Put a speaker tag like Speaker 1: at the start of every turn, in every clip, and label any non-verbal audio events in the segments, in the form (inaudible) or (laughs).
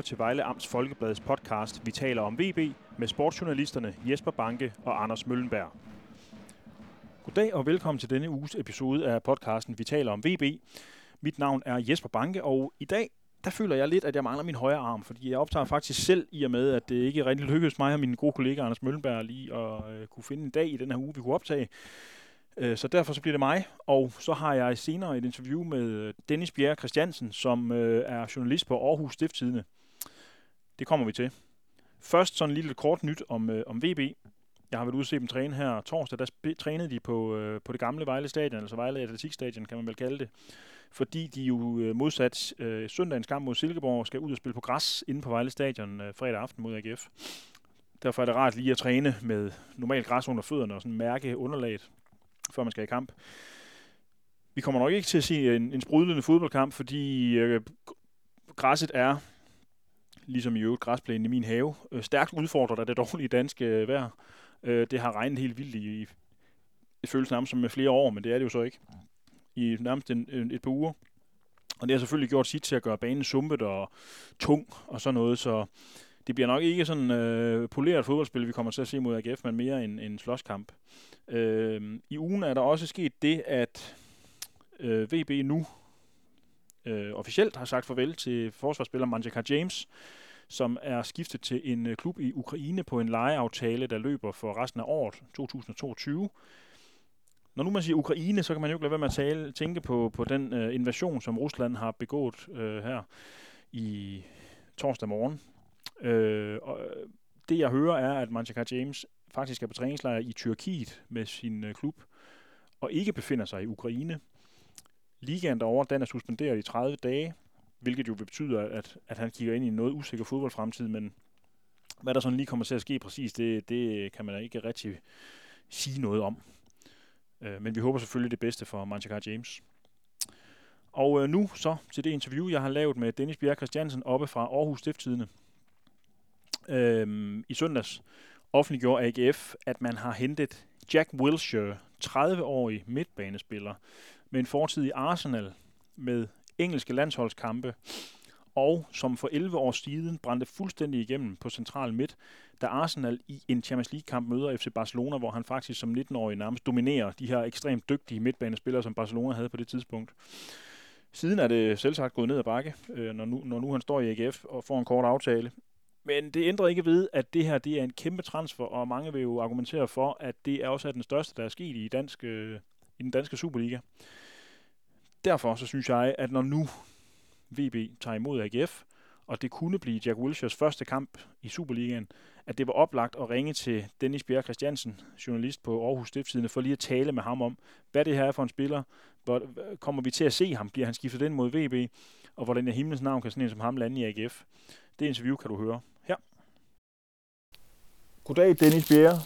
Speaker 1: lytter til Vejle Amts Folkebladets podcast Vi taler om VB med sportsjournalisterne Jesper Banke og Anders Møllenberg. Goddag og velkommen til denne uges episode af podcasten Vi taler om VB. Mit navn er Jesper Banke, og i dag der føler jeg lidt, at jeg mangler min højre arm, fordi jeg optager faktisk selv i og med, at det ikke rigtig lykkedes mig og min gode kollega Anders Møllenberg lige at øh, kunne finde en dag i den her uge, vi kunne optage. Øh, så derfor så bliver det mig, og så har jeg senere et interview med Dennis Bjerre Christiansen, som øh, er journalist på Aarhus Stifttidene. Det kommer vi til. Først sådan en lidt kort nyt om, øh, om VB. Jeg har været ude og se dem træne her torsdag. Der trænede de på, øh, på det gamle Vejle Stadion, altså Vejle Atletikstadion, kan man vel kalde det. Fordi de jo øh, modsat øh, søndagens kamp mod Silkeborg skal ud og spille på græs inde på Vejle Stadion øh, fredag aften mod AGF. Derfor er det rart lige at træne med normalt græs under fødderne og sådan mærke underlaget før man skal i kamp. Vi kommer nok ikke til at se en, en sprudlende fodboldkamp, fordi øh, græsset er, ligesom i øvrigt græsplænen i min have, øh, stærkt udfordret af det dårlige danske øh, vejr. Øh, det har regnet helt vildt i, i det føles nærmest som med flere år, men det er det jo så ikke. I nærmest en, en, et par uger. Og det har selvfølgelig gjort sit til at gøre banen sumpet og tung og sådan noget, så det bliver nok ikke sådan øh, poleret fodboldspil, vi kommer til at se mod AGF, men mere en, en slåskamp. Øh, I ugen er der også sket det, at øh, VB nu øh, officielt har sagt farvel til forsvarsspiller Manjaka James, som er skiftet til en øh, klub i Ukraine på en lejeaftale, der løber for resten af året, 2022. Når nu man siger Ukraine, så kan man jo ikke lade være med at tale, tænke på, på den øh, invasion, som Rusland har begået øh, her i torsdag morgen. Øh, og øh, det jeg hører er, at Manchester James faktisk er på træningslejr i Tyrkiet med sin øh, klub, og ikke befinder sig i Ukraine. Ligaen derovre, den er suspenderet i 30 dage, hvilket jo betyder, at, at han kigger ind i en noget usikker fodboldfremtid, men hvad der sådan lige kommer til at ske præcis, det, det kan man ikke rigtig sige noget om. Øh, men vi håber selvfølgelig det bedste for Manchester James. Og øh, nu så til det interview, jeg har lavet med Dennis Bjerg Christiansen oppe fra Aarhus Stifttidene øhm, i søndags offentliggjorde AGF, at man har hentet Jack Wilshere, 30-årig midtbanespiller, med en fortid i Arsenal med engelske landsholdskampe, og som for 11 år siden brændte fuldstændig igennem på central midt, da Arsenal i en Champions League-kamp møder FC Barcelona, hvor han faktisk som 19-årig nærmest dominerer de her ekstremt dygtige midtbanespillere, som Barcelona havde på det tidspunkt. Siden er det selvsagt gået ned ad bakke, øh, når nu, når nu han står i AGF og får en kort aftale. Men det ændrer ikke ved, at det her det er en kæmpe transfer, og mange vil jo argumentere for, at det er også er den største, der er sket i, dansk, øh, i den danske Superliga. Derfor så synes jeg, at når nu VB tager imod AGF, og det kunne blive Jack Wilshers første kamp i Superligaen, at det var oplagt at ringe til Dennis Bjerg Christiansen, journalist på Aarhus Stiftstidende, for lige at tale med ham om, hvad det her er for en spiller, hvor kommer vi til at se ham, bliver han skiftet ind mod VB, og hvordan i himlens navn kan sådan en som ham lande i AGF. Det interview kan du høre her. Goddag, Dennis Bjerre.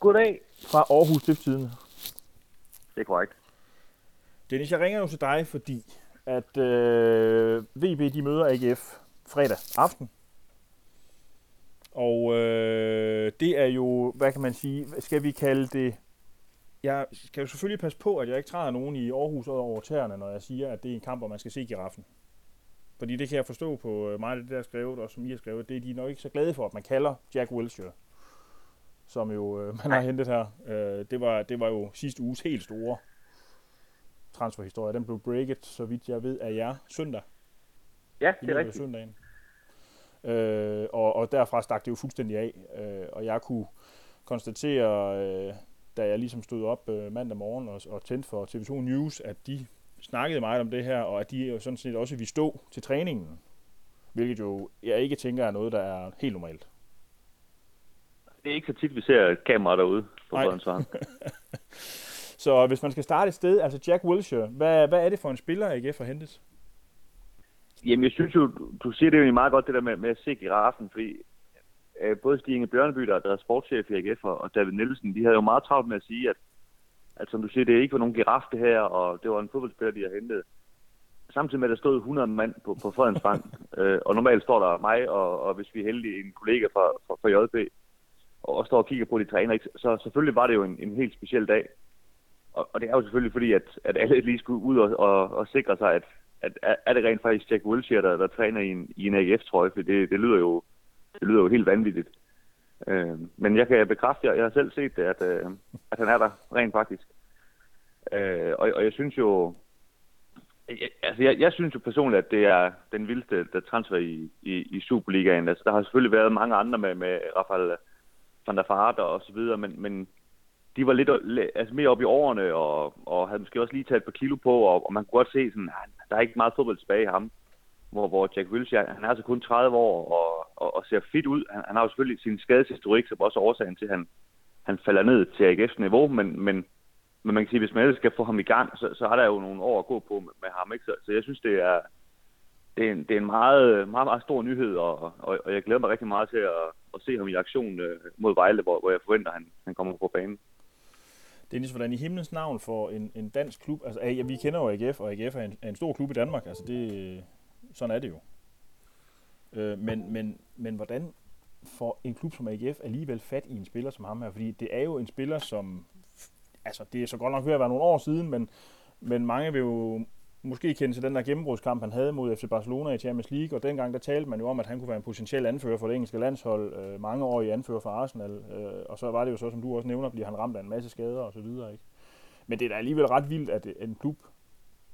Speaker 2: Goddag.
Speaker 1: Fra Aarhus Stiftstidende.
Speaker 2: Det er korrekt.
Speaker 1: Dennis, jeg ringer jo til dig, fordi at øh, VB de møder AGF fredag aften. Og øh, det er jo, hvad kan man sige, skal vi kalde det... Jeg skal jo selvfølgelig passe på, at jeg ikke træder nogen i Aarhus over tæerne, når jeg siger, at det er en kamp, hvor man skal se giraffen. Fordi det kan jeg forstå på øh, mig, det, der skrevet, og som I har skrevet, det er de nok ikke så glade for, at man kalder Jack Wilshere, som jo øh, man har hentet her. Øh, det, var, det var jo sidste uges helt store transferhistorie. Den blev breaket, så vidt jeg ved, af jer søndag.
Speaker 2: Ja, det er rigtigt.
Speaker 1: Søndagen. Øh, og, og derfra stak det jo fuldstændig af, øh, og jeg kunne konstatere, øh, da jeg ligesom stod op øh, mandag morgen og, og tændte for TV2 News, at de snakkede meget om det her, og at de jo sådan set også vil stå til træningen. Hvilket jo, jeg ikke tænker er noget, der er helt normalt.
Speaker 2: Det er ikke så tit, vi ser kameraer derude på (laughs)
Speaker 1: Så hvis man skal starte et sted, altså Jack Wilshere, hvad, hvad er det for en spiller, AGF har hentet?
Speaker 2: Jamen, jeg synes jo, du siger det jo meget godt, det der med, med at se giraffen, fordi øh, både Stig Inge Bjørneby, der er sportschef i AGF, og David Nielsen, de havde jo meget travlt med at sige, at at som du siger, det er ikke var nogen giraf det her, og det var en fodboldspiller, de har hentet. Samtidig med, at der stod 100 mand på, på Fredens Bank, (laughs) øh, og normalt står der mig, og, og hvis vi er heldige, en kollega fra, fra, fra JB, og, står og kigger på de træner, ikke? så selvfølgelig var det jo en, en helt speciel dag. Og, og det er jo selvfølgelig fordi, at, at alle lige skulle ud og, og, og sikre sig, at, at er det rent faktisk Jack Wilshere, der, der træner i en, i en AGF-trøje, for det, det, lyder jo, det lyder jo helt vanvittigt. Øh, men jeg kan bekræfte, jeg, jeg har selv set det, at, øh, at han er der rent faktisk. Øh, og, og jeg synes jo, jeg, altså jeg, jeg synes jo personligt, at det er den vildeste der transfer i, i, i Superligaen. Altså, der har selvfølgelig været mange andre med, med Rafael van der Vaart og så videre, men, men de var lidt altså mere op i årene, og, og havde måske også lige taget et par kilo på, og, og man kunne godt se, sådan, der er ikke meget fodbold tilbage i ham. Hvor, hvor Jack Wilshere, han er altså kun 30 år og, og, og ser fit ud. Han, han har jo selvfølgelig sin skadeshistorik, som også er årsagen til, at han, han falder ned til AGF's niveau, men, men, men man kan sige, hvis man ellers skal få ham i gang, så, så har der jo nogle år at gå på med, med ham. Ikke? Så, så jeg synes, det er, det er en, det er en meget, meget, meget stor nyhed, og, og, og jeg glæder mig rigtig meget til at, at se ham i aktion øh, mod Vejle, hvor, hvor jeg forventer, at han, han kommer på banen.
Speaker 1: Dennis, hvordan i himlens navn for en, en dansk klub, altså ja, vi kender jo AGF, og AGF er en, er en stor klub i Danmark, altså det, sådan er det jo. Øh, men, men, men hvordan får en klub som AGF alligevel fat i en spiller som ham her? Fordi det er jo en spiller, som, altså det er så godt nok ved at være nogle år siden, men, men mange vil jo måske kende til den der gennembrudskamp, han havde mod FC Barcelona i Champions League, og dengang der talte man jo om, at han kunne være en potentiel anfører for det engelske landshold, øh, mange år i anfører for Arsenal, øh, og så var det jo så, som du også nævner, bliver han ramt af en masse skader og så videre. Ikke? Men det er da alligevel ret vildt, at en klub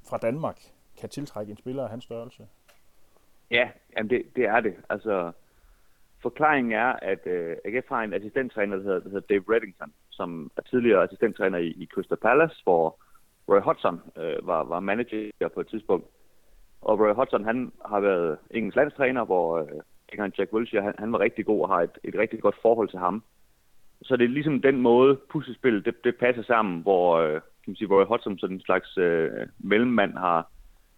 Speaker 1: fra Danmark kan tiltrække en spiller af hans størrelse.
Speaker 2: Ja, jamen det, det er det. Altså, forklaringen er, at øh, AGF har en assistenttræner, der hedder, der hedder Dave Reddington, som er tidligere assistenttræner i, i Crystal Palace, hvor Roy Hodgson øh, var, var manager på et tidspunkt. Og Roy Hodgson, han har været engelsk landstræner, hvor øh, Jack Wilshere, han, han var rigtig god og har et, et rigtig godt forhold til ham. Så det er ligesom den måde, puslespillet det, det passer sammen, hvor øh, kan man sige, Roy Hodgson, sådan en slags øh, mellemmand, har,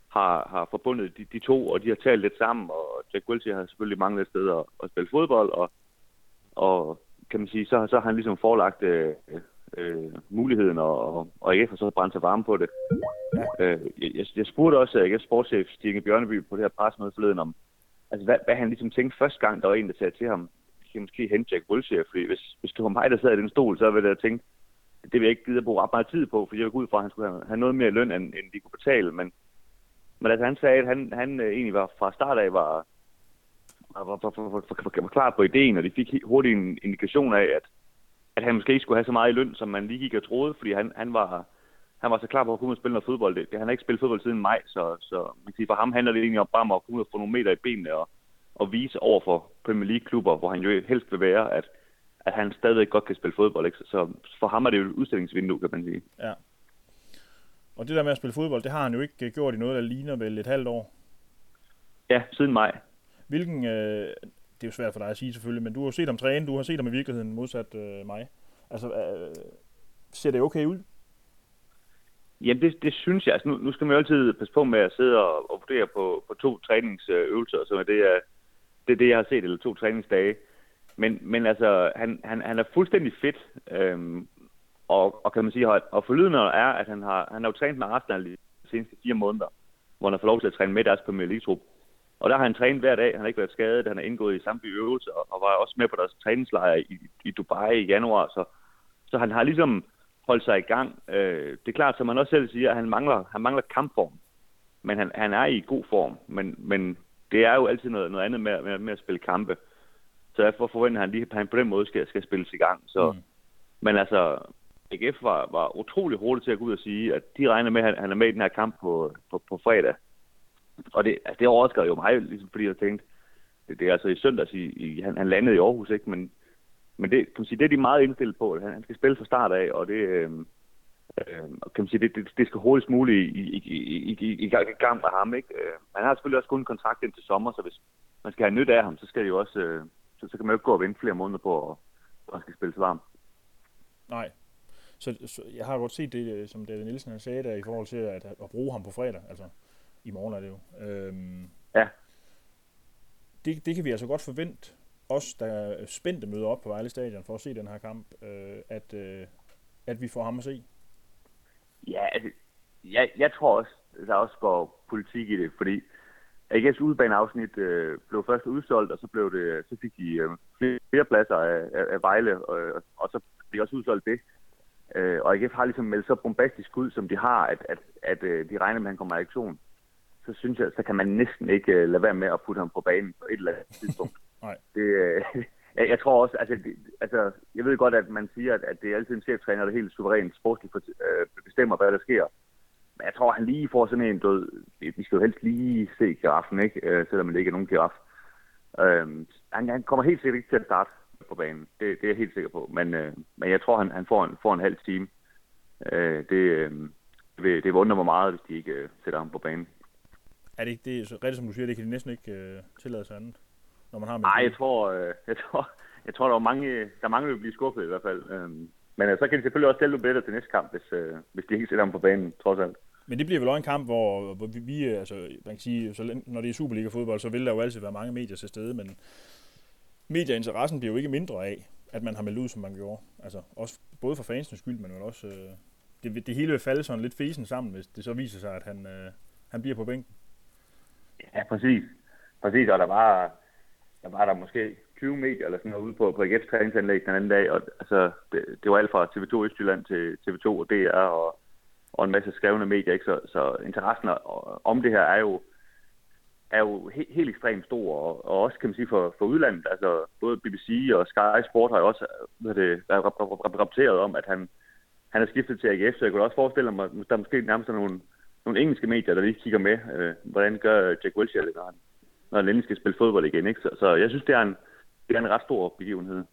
Speaker 2: har, har forbundet de, de to, og de har talt lidt sammen, og Jack Wilshere har selvfølgelig mange steder at, at spille fodbold, og, og kan man sige, så, så har han ligesom forelagt øh, øh, muligheden, og, og, og har så brændt sig varme på det. Ja. Øh, jeg, jeg spurgte også AGF sportschef Stine Bjørneby på det her presmøde forleden om, altså hvad, hvad han ligesom tænkte første gang, der var en, der sagde til ham, kan måske hente Jack Wilshere, fordi hvis, hvis det var mig, der sad i den stol, så ville jeg tænke, det vil jeg ikke gide at bruge ret meget tid på, for jeg går ud fra, at han skulle have, have noget mere løn, end, end de kunne betale, men, men altså, han sagde, at han, han øh, egentlig var fra start af var, var, var, var, var, var, var klar på ideen, og de fik hurtigt en indikation af, at, at han måske ikke skulle have så meget i løn, som man lige gik og troede, fordi han, han var han var så klar på at kunne spille noget fodbold. Det, han har ikke spillet fodbold siden maj, så, så man kan sige, for ham handler det egentlig om bare at kunne få nogle meter i benene og, og vise over for Premier League-klubber, hvor han jo helst vil være, at, at han stadigvæk godt kan spille fodbold. Ikke? Så for ham er det jo et udstillingsvindue, kan man sige.
Speaker 1: Ja. Og det der med at spille fodbold, det har han jo ikke gjort i noget, der ligner vel et halvt år.
Speaker 2: Ja, siden maj.
Speaker 1: Hvilken, øh, det er jo svært for dig at sige selvfølgelig, men du har set ham træne, du har set ham i virkeligheden modsat øh, mig. Altså, øh, ser det okay ud?
Speaker 2: Jamen, det, det synes jeg. Altså, nu, nu skal man jo altid passe på med at sidde og, og vurdere på, på to træningsøvelser, så det er, det er det, jeg har set, eller to træningsdage. Men, men altså, han, han, han er fuldstændig fedt, øhm, og, og kan man sige, og forlydende er, at han har, han har jo trænet med Arsenal de seneste fire måneder, hvor han har fået lov til at træne med deres Premier League-trup. Og der har han trænet hver dag, han har ikke været skadet, han har indgået i samtlige øvelser, og, og var også med på deres træningslejr i, i Dubai i januar, så, så han har ligesom holdt sig i gang. Øh, det er klart, som man også selv siger, at han mangler, han mangler kampform, men han, han er i god form, men, men det er jo altid noget, noget andet med, med, med at spille kampe. Så derfor forventer han lige, at han på den måde skal, skal spilles i gang. Så, mm. Men altså, AGF var, var utrolig hurtigt til at gå ud og sige, at de regner med, at han er med i den her kamp på, på, på fredag. Og det, altså det overrasker jo mig, ligesom fordi jeg tænkte, det, det er altså i søndags, i, i, han, han landede i Aarhus, ikke? Men, men det, kan man sige, det er de meget indstillet på. Han, han skal spille fra start af, og det, øh, øh, kan man sige, det, det, det skal hurtigst muligt i, i, i, i, i, i gang med ham. Ikke? Øh, han har selvfølgelig også kun en kontrakt indtil sommer, så hvis man skal have nyt af ham, så skal det jo også, øh, så, så kan man jo ikke gå og vente flere måneder på, at, at han skal spille varm.
Speaker 1: Nej, så, så jeg har godt set det, øh, som David Nielsen han sagde der, i forhold til at, at bruge ham på fredag. Altså, i morgen er det jo. Øhm,
Speaker 2: ja.
Speaker 1: Det, det kan vi altså godt forvente, os der spændte møder op på Vejle Stadion for at se den her kamp, øh, at, øh, at vi får ham at se.
Speaker 2: Ja, altså, jeg, jeg tror også, der også går politik i det, fordi AGF's udbaneafsnit øh, blev først udsolgt, og så blev det, så fik de øh, flere pladser af, af, af Vejle, og, og så blev også udsolgt det. Øh, og AGF har ligesom meldt så bombastisk ud, som de har, at, at, at øh, de regner med, at han kommer i aktion så synes jeg, så kan man næsten ikke uh, lade være med at putte ham på banen på et eller andet tidspunkt. (laughs)
Speaker 1: Nej.
Speaker 2: Det, uh, (laughs) jeg, jeg tror også, altså, det, altså, jeg ved godt, at man siger, at, at det er altid en cheftræner, der helt suverænt sportsligt uh, bestemmer, hvad der sker. Men jeg tror, han lige får sådan en død. Vi skal jo helst lige se giraffen, ikke? Uh, selvom det ikke er nogen giraf. Uh, han, han kommer helt sikkert ikke til at starte på banen. Det, det er jeg helt sikker på. Men, uh, men jeg tror, han, han får, en, får en halv time. Uh, det, uh, det, det undrer mig meget, hvis de ikke uh, sætter ham på banen.
Speaker 1: Er det ikke det, så rigtigt som du siger, det kan de næsten ikke øh, tillade sig andet, når man har med
Speaker 2: Nej, jeg tror, øh, (laughs) jeg tror, jeg tror, der er mange, der er mange, vil blive skuffet i hvert fald. Øhm, men øh, så kan de selvfølgelig også stille bedre til næste kamp, hvis, øh, hvis de ikke sætter ham på banen, trods alt.
Speaker 1: Men det bliver vel også en kamp, hvor, hvor vi, vi, altså, man kan sige, så, når det er Superliga-fodbold, så vil der jo altid være mange medier til stede, men medieinteressen bliver jo ikke mindre af, at man har meldt ud, som man gjorde. Altså, også både for fansens skyld, men også, øh, det, det hele vil falde sådan lidt fesen sammen, hvis det så viser sig, at han, øh, han bliver på bænken.
Speaker 2: Ja, præcis. Præcis, og der var, der var der måske 20 medier eller sådan noget ude på, på AGF's træningsanlæg den anden dag, og altså, det, det var alt fra TV2 Østjylland til TV2 og DR og, og en masse skrevne medier, ikke? Så, så interessen om det her er jo, er jo he, helt ekstremt stor, og, og også kan man sige for, for udlandet, altså både BBC og Sky Sport har jo også hvad det, rapporteret om, at han, han er skiftet til AGF, så jeg kunne også forestille mig, at der måske nærmest er nogle, nogle engelske medier, der lige kigger med, øh, hvordan gør Jack Wilshere det, når han, når han endelig skal spille fodbold igen. Ikke? Så, så jeg synes, det er, en, det er en ret stor begivenhed.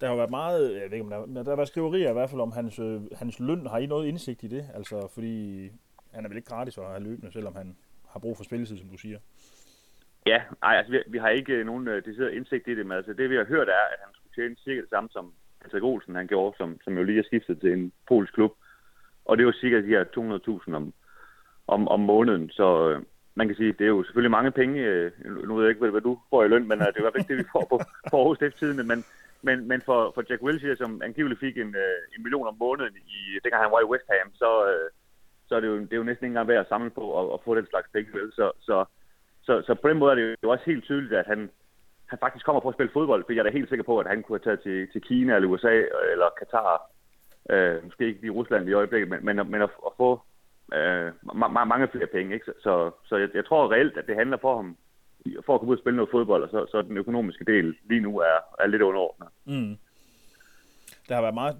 Speaker 1: Der har været meget, jeg ved ikke om der, der har været skriverier i hvert fald om hans, øh, hans løn. Har I noget indsigt i det? Altså, fordi han er vel ikke gratis at have løbende, selvom han har brug for spilletid, som du siger.
Speaker 2: Ja, nej, altså vi, vi har ikke nogen uh, decideret indsigt i det, men altså det vi har hørt er, at han skulle tjene cirka det samme som Patrick Olsen, han gjorde, som, som jo lige er skiftet til en polsk klub. Og det var cirka de her 200.000 om, om, om måneden. Så øh, man kan sige, det er jo selvfølgelig mange penge. Øh, nu ved jeg ikke, hvad, hvad du får i løn, men øh, det er i hvert fald ikke det, vi får på, på Aarhus tiden Men, men, men for, for Jack Wilshere, som angiveligt fik en, øh, en million om måneden, i, dengang han var i West Ham, så, øh, så er det, jo, det er jo næsten ikke engang værd at samle på og, og få den slags penge. Vel? Så, så, så, så på den måde er det jo også helt tydeligt, at han, han faktisk kommer på at spille fodbold, fordi jeg er da helt sikker på, at han kunne have taget til, til Kina eller USA eller Katar. Øh, måske ikke i Rusland i øjeblikket, men, men, men at, at få øh, ma- mange flere penge. Ikke? Så, så jeg, jeg tror reelt, at det handler for ham, for at komme ud og spille noget fodbold, og så, så den økonomiske del lige nu er, er lidt underordnet.
Speaker 1: Mm. Der har været meget,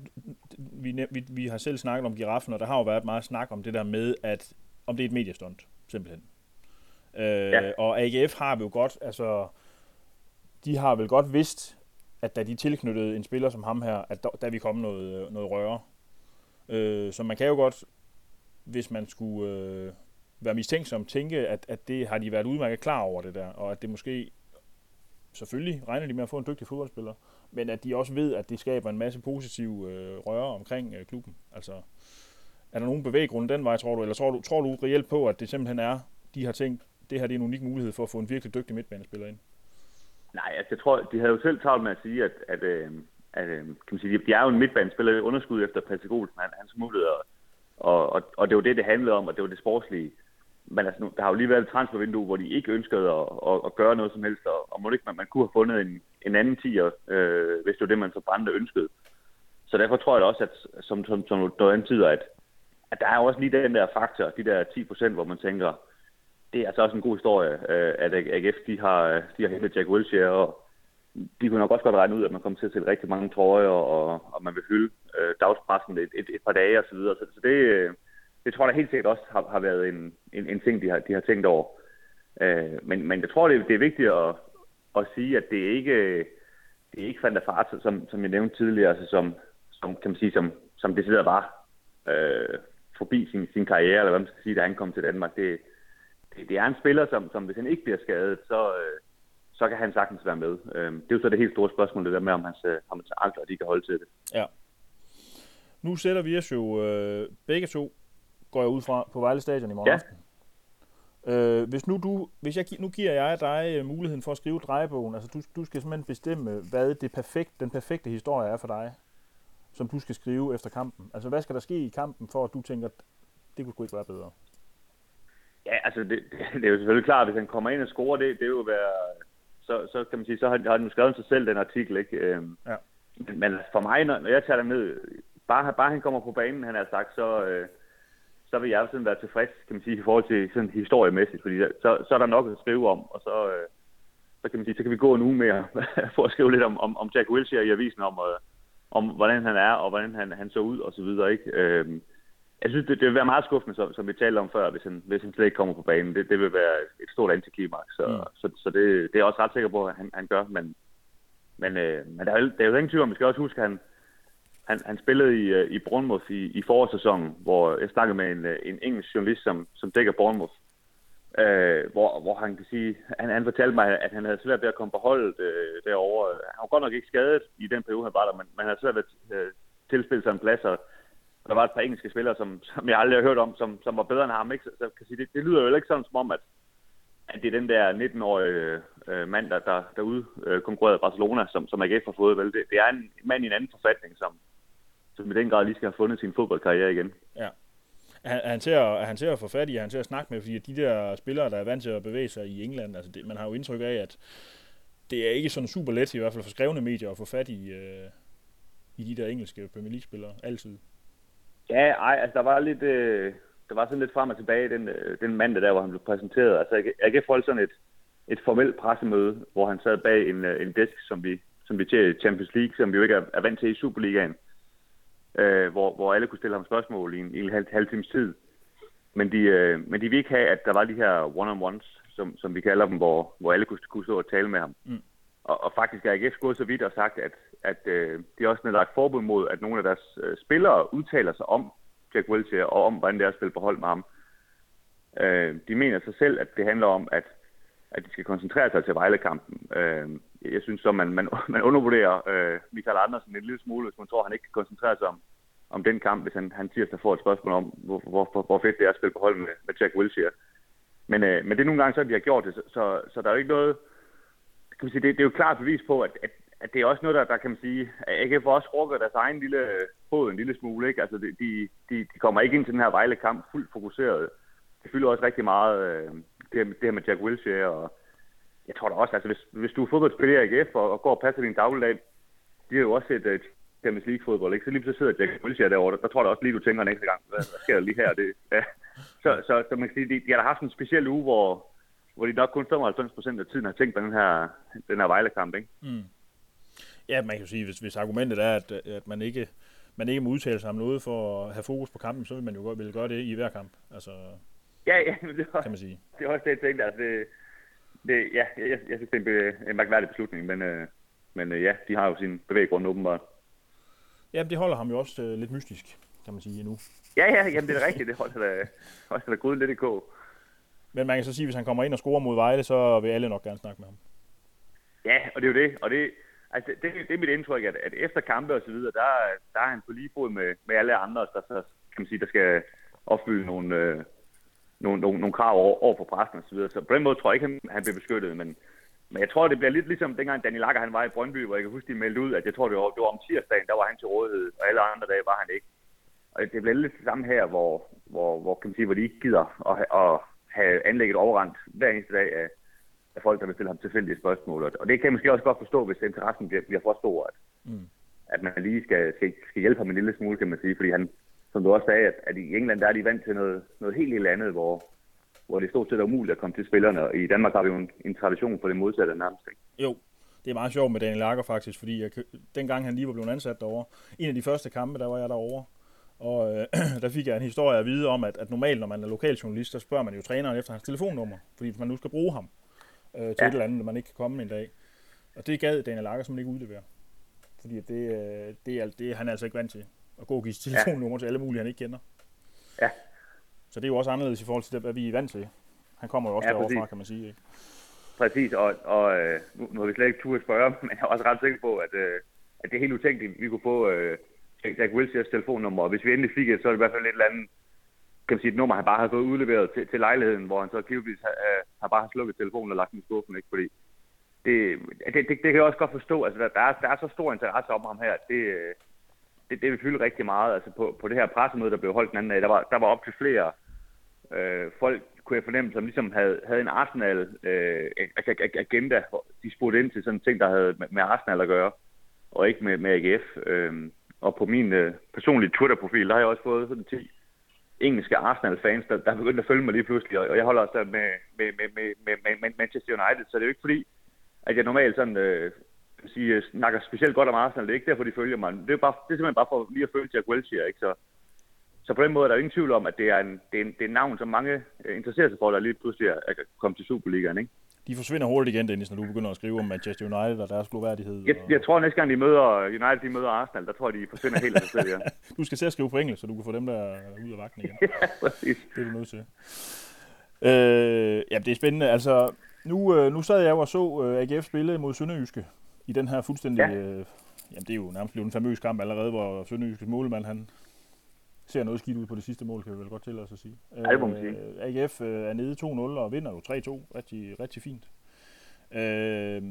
Speaker 1: vi, vi, vi har selv snakket om giraffen, og der har jo været meget snak om det der med, at om det er et mediestunt, simpelthen. Øh, ja. Og AGF har jo godt, altså, de har vel godt vidst, at da de tilknyttede en spiller som ham her, at der, der vi komme noget, noget røre. Øh, så man kan jo godt hvis man skulle øh, være mistænksom, tænke, at, at det har de været udmærket klar over det der, og at det måske, selvfølgelig regner de med at få en dygtig fodboldspiller, men at de også ved, at det skaber en masse positive øh, røre omkring øh, klubben. Altså, er der nogen bevæggrunde den vej, tror du, eller tror du, tror du reelt på, at det simpelthen er, de har tænkt, det her det er en unik mulighed for at få en virkelig dygtig midtbanespiller ind?
Speaker 2: Nej, altså jeg tror, de havde jo selv talt med at sige, at, at, øh, at, at øh, kan man sige, de er jo en midtbanespiller i underskud efter Patrick Olsen, han, hans muligheder og, og, og det var det, det handlede om, og det var det sportslige. Men altså, der har jo lige været et transfervindue, hvor de ikke ønskede at, at, at gøre noget som helst, og, og må ikke, man, man kunne have fundet en, en anden tiger, øh, hvis det var det, man så brændte ønskede. Så derfor tror jeg da også, at som, som, som du antyder, at, at der er også lige den der faktor, de der 10 procent, hvor man tænker, det er altså også en god historie, øh, at AGF de har, de har hentet Jack Wilshere, og de kunne nok også godt regne ud, at man kommer til at sætte rigtig mange trøjer, og, og man vil hylde øh, dagspressen et, et, et par dage osv. Så, videre. så, så det, øh, det tror jeg helt sikkert også har, har været en, en, en ting, de har, de har tænkt over. Øh, men, men jeg tror, det, det er vigtigt at, at sige, at det er ikke det er ikke Van der Fart, som, som jeg nævnte tidligere, altså som, som kan man sige, som, som det sidder bare øh, forbi sin, sin karriere, eller hvad man skal sige, da han kom til Danmark. Det, det, det er en spiller, som, som hvis han ikke bliver skadet, så, øh, så kan han sagtens være med. Øh, det er jo så det helt store spørgsmål, det der med, om hans, øh, om hans ankler de kan holde til det.
Speaker 1: Ja. Nu sætter vi os jo øh, begge to, går jeg ud fra, på Vejle Stadion i morgen ja. aften. Øh, hvis nu du, hvis jeg, nu giver jeg dig øh, muligheden for at skrive drejebogen, altså du, du skal simpelthen bestemme, hvad det perfekt, den perfekte historie er for dig, som du skal skrive efter kampen. Altså hvad skal der ske i kampen, for at du tænker, det kunne sgu ikke være bedre?
Speaker 2: Ja, altså det, (laughs) det, er jo selvfølgelig klart, at hvis han kommer ind og scorer, det, det er jo være, så, så kan man sige, så har, har han skrevet sig selv den artikel, ikke? Øhm, ja. Men for mig, når, når jeg tager dem ned, bare, bare han kommer på banen, han har sagt, så, øh, så vil jeg sådan være tilfreds, kan man sige, i forhold til sådan historiemæssigt, fordi så, så er der nok at skrive om, og så, øh, så kan man sige, så kan vi gå en uge mere (laughs) for at skrive lidt om, om, om Jack Wilshere i avisen, om, øh, om hvordan han er, og hvordan han, han så ud, og så videre, ikke? Øh, jeg synes, det, det vil være meget skuffende, som, som vi talte om før, hvis han, hvis han slet ikke kommer på banen. Det, det vil være et stort antiklimaks, så, mm. så, så det, det er jeg også ret sikker på, at han, han gør, men, men, øh, men der, er, der er jo ingen tvivl om, vi skal også huske, at han, han, han spillede i, øh, i Bournemouth i, i forårssæsonen, hvor jeg snakkede med en, øh, en engelsk journalist, som, som dækker Bournemouth, øh, hvor, hvor han kan sige, han, han fortalte mig, at han havde svært ved at komme på holdet øh, derovre. Han var godt nok ikke skadet i den periode, han var der, men, men han havde svært ved at øh, tilspille sig en plads, og der var et par engelske spillere, som, som jeg aldrig har hørt om, som, som var bedre end ham. Ikke? Så, så kan sige, det, det lyder jo ikke sådan som om, at, at det er den der 19-årige øh, mand, der, der, der ude øh, konkurrerede Barcelona, som, som AGF har fået. Vel? Det, det er en mand i en anden forfatning, som, som i den grad lige skal have fundet sin fodboldkarriere igen.
Speaker 1: Ja. Er, er han til at, er han til at få fat i, er han til at snakke med, fordi de der spillere, der er vant til at bevæge sig i England, altså det, man har jo indtryk af, at det er ikke sådan super let, i hvert fald for skrevne medier, at få fat i, øh, i de der engelske Premier League-spillere, altid.
Speaker 2: Ja, ej, altså der var lidt, øh, der var sådan lidt frem og tilbage den, øh, den mandag der, hvor han blev præsenteret. Altså jeg, jeg kan folde sådan et, et formelt pressemøde, hvor han sad bag en, øh, en desk, som vi, som vi til Champions League, som vi jo ikke er, er vant til i Superligaen, øh, hvor, hvor alle kunne stille ham spørgsmål i en, i en halv, halv times tid. Men de, øh, men de ville ikke have, at der var de her one-on-ones, som, som vi kalder dem, hvor, hvor alle kunne, kunne stå og tale med ham. Mm. Og, og faktisk er AGF gået så vidt og sagt, at, at øh, de også nedlagt forbud mod, at nogle af deres øh, spillere udtaler sig om Jack Wilshere og om, hvordan det er at spille på hold med ham. Øh, de mener sig selv, at det handler om, at, at de skal koncentrere sig til Vejle-kampen. Øh, jeg synes så, man, man, (laughs) man undervurderer øh, Michael Andersen en lille smule, hvis man tror, han ikke kan koncentrere sig om, om den kamp, hvis han, han tirsdag får et spørgsmål om, hvor, hvor, hvor, hvor fedt det er at spille på hold med, med Jack Wilshere. Men, øh, men det er nogle gange så, at vi har gjort det, så, så, så der er jo ikke noget kan man sige, det, det er jo klart bevis på, at, at, at det er også noget, der, der kan man sige, at AGF også rukker deres egen lille øh, fod en lille smule. Ikke? Altså, de, de, de kommer ikke ind til den her Vejle-kamp fuldt fokuseret. Det fylder også rigtig meget, øh, det, her, det her med Jack Wilshere, og jeg tror da også, altså hvis, hvis du er fodboldspiller i AGF og, og går og passer din dagligdag, de har jo også set uh, Champions League-fodbold, ikke? Så lige så sidder Jack Wilshere derovre, der, der tror jeg også lige, du tænker ekstra gang, hvad, hvad sker der lige her? Det, ja. så, så, så, man kan sige, de, de har da haft en speciel uge, hvor, hvor de nok kun 95 procent af tiden har tænkt på den her, den her Vejle-kamp, ikke? Mm.
Speaker 1: Ja, man kan jo sige, hvis, hvis argumentet er, at, at man ikke man ikke må udtale sig om noget for at have fokus på kampen, så vil man jo godt vil gøre det i hver kamp. Altså,
Speaker 2: ja, ja, det var, kan man sige. Det er også det, jeg tænkte. Altså, det, det, ja, jeg, jeg synes, det er en, en mærkværdig beslutning, men, øh, men øh, ja, de har jo sin bevæggrund åbenbart.
Speaker 1: Ja, det holder ham jo også øh, lidt mystisk, kan man sige, endnu.
Speaker 2: Ja, ja, jamen, det er rigtigt. Det holder da, holder da gået lidt i kog.
Speaker 1: Men man kan så sige, at hvis han kommer ind og scorer mod Vejle, så vil alle nok gerne snakke med ham.
Speaker 2: Ja, og det er jo det. Og det, altså, det, det er mit indtryk, at, at efter kampe og så videre, der, der er han på lige fod med, med alle andre, der, så, kan man sige, der skal opfylde nogle, øh, nogle, nogle, nogle krav over, over for pressen og så videre. Så på den måde tror jeg ikke, han, han bliver beskyttet, men, men jeg tror, det bliver lidt ligesom dengang Daniel Lager han var i Brøndby, hvor jeg kan huske, de meldte ud, at jeg tror, det var, det var om tirsdagen, der var han til rådighed, og alle andre dage var han ikke. Og det bliver lidt det samme her, hvor, hvor, hvor, kan man sige, hvor de ikke gider at, at, have anlægget overrendt hver eneste dag af, af folk, der vil stille ham tilfældige spørgsmål. Og det kan jeg måske også godt forstå, hvis interessen bliver, bliver for stor, at, mm. at man lige skal, skal, skal hjælpe ham en lille smule, kan man sige. Fordi han, som du også sagde, at, at i England der er de vant til noget, noget helt helt andet, hvor, hvor det stort set er umuligt at komme til spillerne. Og i Danmark har vi jo en, en tradition for det modsatte nærmest. Ikke?
Speaker 1: Jo, det er meget sjovt med Daniel Lager faktisk, fordi jeg, dengang han lige var blevet ansat derovre, en af de første kampe, der var jeg derovre, og øh, (clears throat) der fik jeg en historie at vide om, at, at normalt, når man er lokaljournalist, så spørger man jo træneren efter hans telefonnummer, fordi man nu skal bruge ham øh, til ja. et eller andet, man ikke kan komme en dag. Og det gad Daniel Lager som ikke udlevere. Fordi det, øh, det, er, det han er altså ikke vant til. At gå og give telefonnummer ja. til alle mulige, han ikke kender.
Speaker 2: Ja.
Speaker 1: Så det er jo også anderledes i forhold til det, hvad vi er vant til. Han kommer jo også ja, derovre fra, kan man sige. Ikke?
Speaker 2: Præcis, og, og øh, nu, nu har vi slet ikke turde spørge, (laughs) men jeg er også ret sikker på, at, øh, at det er helt utænkeligt, vi kunne få øh, Jack Wilsheres telefonnummer, og hvis vi endelig fik et, så er det i hvert fald et eller andet, kan man sige, et nummer, han bare har fået udleveret til, til lejligheden, hvor han så givetvis har, uh, har bare slukket telefonen og lagt den i skuffen, ikke? Fordi det, det, det, det, kan jeg også godt forstå, altså der er, der er så stor interesse om ham her, det, det, det vil fylde rigtig meget, altså på, på det her pressemøde, der blev holdt den anden dag, der var, der var op til flere øh, folk, kunne jeg fornemme, som ligesom havde, havde en Arsenal øh, agenda, de spurgte ind til sådan ting, der havde med, med Arsenal at gøre, og ikke med, med AGF. Øh, og på min øh, personlige Twitter-profil, der har jeg også fået sådan 10, engelske Arsenal-fans, der, der er begyndt at følge mig lige pludselig, og jeg holder også med, med, med, med, med, med Manchester United, så det er jo ikke fordi, at jeg normalt sådan, øh, sige, snakker specielt godt om Arsenal. Det er ikke derfor, de følger mig. Det er, bare, det er simpelthen bare for lige at følge Jack Welcher, ikke? Så, så på den måde er der ingen tvivl om, at det er en, det er en, det er en navn, som mange øh, interesserer sig for, der lige pludselig er at komme til Superligaen, ikke?
Speaker 1: De forsvinder hurtigt igen, Dennis, når du begynder at skrive om Manchester United og deres gloværdighed.
Speaker 2: Jeg, jeg tror næste gang, de møder United, de møder Arsenal, der tror jeg, de forsvinder helt af sig selv, ja. (laughs)
Speaker 1: du skal til at skrive på engelsk, så du kan få dem der ud af vagten igen. (laughs)
Speaker 2: ja, præcis.
Speaker 1: Det er du nødt til. Øh, ja, det er spændende. Altså, nu, øh, nu sad jeg jo og så øh, AGF spille mod Sønderjyske i den her fuldstændig... Ja. Øh, jamen, det er jo nærmest blevet en famøs kamp allerede, hvor Sønderjyskes målmand, han ser noget skidt ud på det sidste mål, kan vi vel godt til os at sige.
Speaker 2: Ja, det må man sige.
Speaker 1: Øh, AGF øh, er nede 2-0 og vinder jo 3-2. Rigtig, rigtig fint. Øh,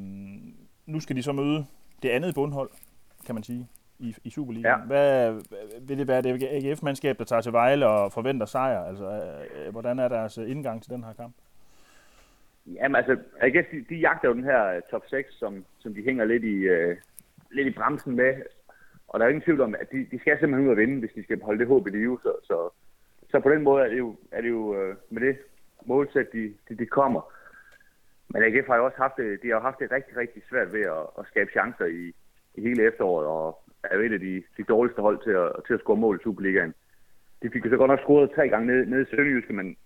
Speaker 1: nu skal de så møde det andet bundhold, kan man sige, i, i Superligaen. Ja. Hvad, vil det være det AGF-mandskab, der tager til Vejle og forventer sejr? Altså, øh, hvordan er deres indgang til den her kamp?
Speaker 2: Jamen altså, jeg guess, de, de jagter jo den her øh, top 6, som, som de hænger lidt i, øh, lidt i bremsen med. Og der er ingen tvivl om, at de, de skal simpelthen ud og vinde, hvis de skal holde det håb i live. Så, så, så på den måde er det jo, er det jo øh, med det målsæt, de, de, de kommer. Men AGF har jo også haft det, de har haft det rigtig, rigtig svært ved at, at skabe chancer i, i hele efteråret, og er jo et af de, de dårligste hold til at, til at score mål i Superligaen. De fik jo så godt nok scoret tre gange ned, ned i Sønderjyske, men,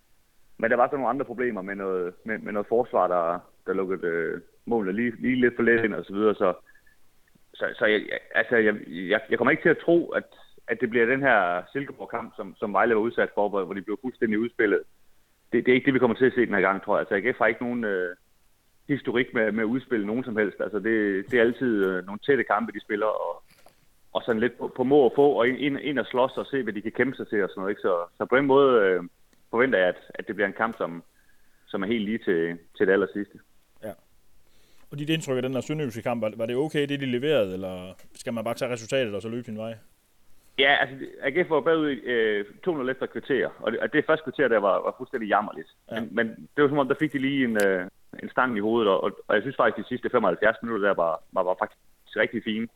Speaker 2: men der var så nogle andre problemer med noget, med, med noget forsvar, der, der lukkede øh, målene lige, lige lidt for let ind og så videre. Så, så, så jeg, altså, jeg, jeg, jeg kommer ikke til at tro, at, at det bliver den her Silkeborg-kamp, som, som Vejle var udsat for, hvor, de blev fuldstændig udspillet. Det, det er ikke det, vi kommer til at se den her gang, tror jeg. Altså, AGF har ikke nogen øh, historik med, med at udspille nogen som helst. Altså, det, det er altid øh, nogle tætte kampe, de spiller, og, og sådan lidt på, på må og få, og ind, ind og slås og se, hvad de kan kæmpe sig til og sådan noget. Ikke? Så, så på den måde øh, forventer jeg, at, at det bliver en kamp, som, som er helt lige til, til det aller sidste.
Speaker 1: Ja. Og dit indtryk af den der sønderjyske kamp, var, var det okay, det de leverede, eller skal man bare tage resultatet og så løbe sin vej?
Speaker 2: Ja, altså AGF var bagud øh, 200 efter kvarter, og det, og det første kvarter der var, var fuldstændig jammerligt. Ja. Men, men det var som om, der fik de lige en, øh, en stang i hovedet, og, og jeg synes faktisk, de sidste 75 minutter der var, var, var faktisk rigtig fine.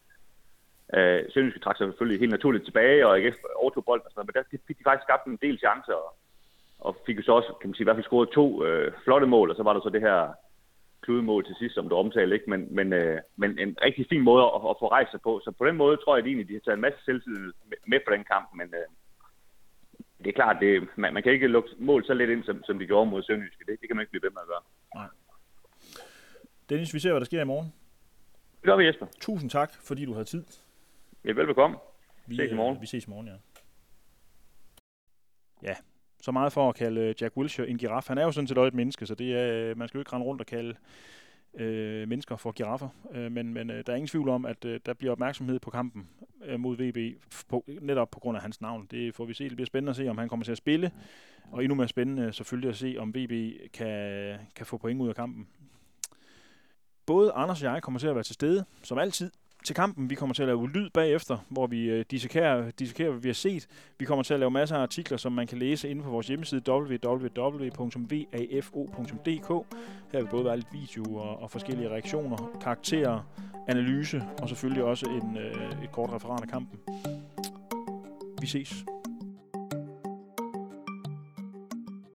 Speaker 2: Øh, Sønderjyske trak sig selvfølgelig helt naturligt tilbage, og AGF overtog bolden og sådan noget, men der fik de faktisk skabt en del chancer, og, og fik jo så også, kan man sige, i hvert fald scoret to øh, flotte mål, og så var der så det her kludemål til sidst, som du omtalte, ikke? Men, men, øh, men en rigtig fin måde at, at få rejst sig på. Så på den måde tror jeg at egentlig, de har taget en masse selvtid med på den kamp, men øh, det er klart, det, man, man kan ikke lukke mål så lidt ind, som, som de gjorde mod Sønderjyske. Det, det kan man ikke blive ved med at gøre. Nej.
Speaker 1: Dennis, vi ser, hvad der sker i morgen.
Speaker 2: Det gør vi, Jesper.
Speaker 1: Tusind tak, fordi du havde tid.
Speaker 2: Ja, velbekomme.
Speaker 1: Vi ses i morgen. Øh, vi ses i morgen, ja. Ja, så meget for at kalde øh, Jack Wilshere en giraf. Han er jo sådan set også et menneske, så det er, øh, man skal jo ikke rende rundt og kalde øh, mennesker for giraffer. Øh, men, men øh, der er ingen tvivl om, at øh, der bliver opmærksomhed på kampen øh, mod VB, på, netop på grund af hans navn. Det får vi se. Det bliver spændende at se, om han kommer til at spille. Og endnu mere spændende øh, selvfølgelig at se, om VB kan, kan få point ud af kampen. Både Anders og jeg kommer til at være til stede, som altid, til kampen. Vi kommer til at lave lyd bagefter, hvor vi øh, dissekerer, dissekerer, hvad vi har set. Vi kommer til at lave masser af artikler, som man kan læse inde på vores hjemmeside www.vafo.dk. Her vil både være lidt video og, og forskellige reaktioner, karakterer, analyse og selvfølgelig også en, øh, et kort referat af kampen. Vi ses.